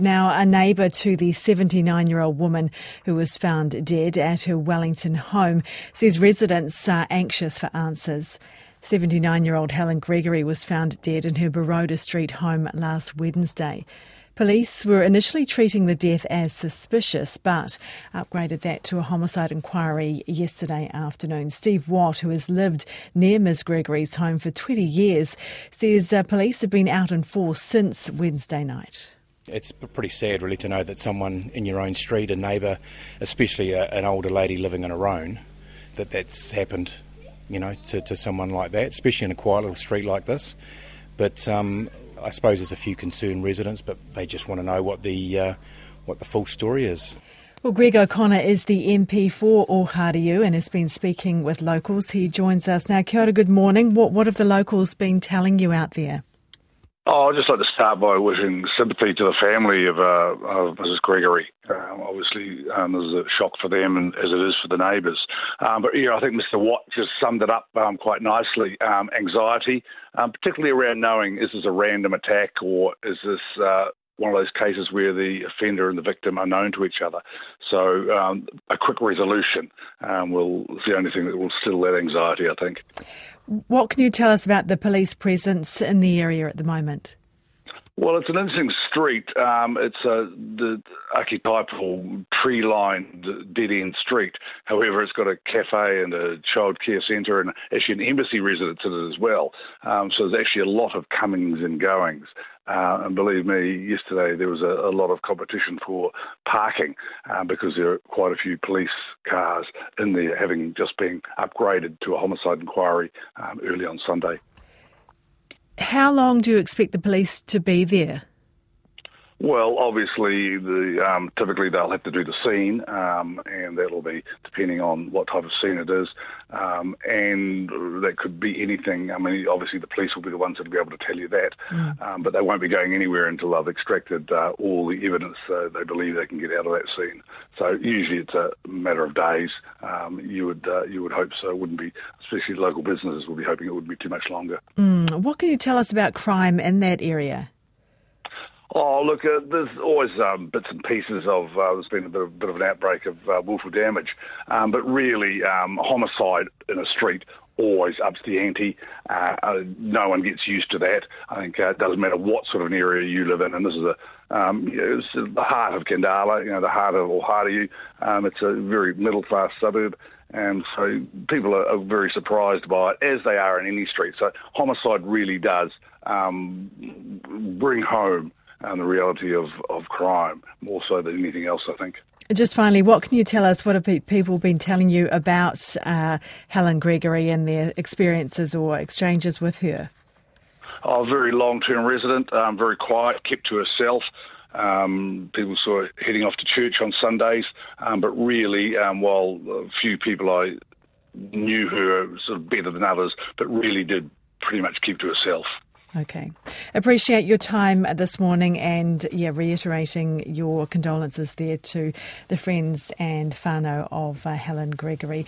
Now, a neighbour to the 79 year old woman who was found dead at her Wellington home says residents are anxious for answers. 79 year old Helen Gregory was found dead in her Baroda Street home last Wednesday. Police were initially treating the death as suspicious, but upgraded that to a homicide inquiry yesterday afternoon. Steve Watt, who has lived near Ms. Gregory's home for 20 years, says uh, police have been out in force since Wednesday night. It's pretty sad, really, to know that someone in your own street, a neighbour, especially a, an older lady living on her own, that that's happened, you know, to, to someone like that, especially in a quiet little street like this. But um, I suppose there's a few concerned residents, but they just want to know what the uh, what the full story is. Well, Greg O'Connor is the MP for Ohariu and has been speaking with locals. He joins us now. Kia ora, good morning. What, what have the locals been telling you out there? Oh, I'd just like to start by wishing sympathy to the family of, uh, of Mrs. Gregory. Um, obviously, um, this is a shock for them and as it is for the neighbours. Um, but yeah, I think Mr. Watt just summed it up um, quite nicely. Um, anxiety, um, particularly around knowing is this a random attack or is this uh, one of those cases where the offender and the victim are known to each other. So um, a quick resolution um, will is the only thing that will still that anxiety, I think. What can you tell us about the police presence in the area at the moment? Well, it's an interesting street. Um, it's a the archetypal tree-lined dead-end street. However, it's got a cafe and a childcare centre and actually an embassy residence in it as well. Um, so there's actually a lot of comings and goings. Uh, and believe me, yesterday there was a, a lot of competition for parking uh, because there are quite a few police cars in there, having just been upgraded to a homicide inquiry um, early on Sunday. How long do you expect the police to be there? Well, obviously, the um, typically they'll have to do the scene, um, and that'll be depending on what type of scene it is, um, and that could be anything. I mean, obviously the police will be the ones that'll be able to tell you that, mm. but they won't be going anywhere until they've extracted uh, all the evidence uh, they believe they can get out of that scene. So usually it's a matter of days. Um, you would uh, you would hope so. It wouldn't be, especially local businesses will be hoping it wouldn't be too much longer. Mm. What can you tell us about crime in that area? Oh, look, uh, there's always um, bits and pieces of, uh, there's been a bit of, bit of an outbreak of uh, willful damage, um, but really, um, homicide in a street always ups the ante. Uh, uh, no one gets used to that. I think uh, it doesn't matter what sort of an area you live in, and this is a, um, you know, it's the heart of Khandallah, you know, the heart of Ohariu. Um, it's a very middle class suburb. And so people are, are, very surprised by it, as they are in any street. So homicide really does um, bring home and the reality of, of crime more so than anything else, I think. Just finally, what can you tell us? What have people been telling you about uh, Helen Gregory and their experiences or exchanges with her? Oh, very long term resident, um, very quiet, kept to herself. Um, people saw her heading off to church on Sundays, um, but really, um, while a few people I knew her sort of better than others, but really did pretty much keep to herself. Okay. Appreciate your time this morning and, yeah, reiterating your condolences there to the friends and whānau of uh, Helen Gregory.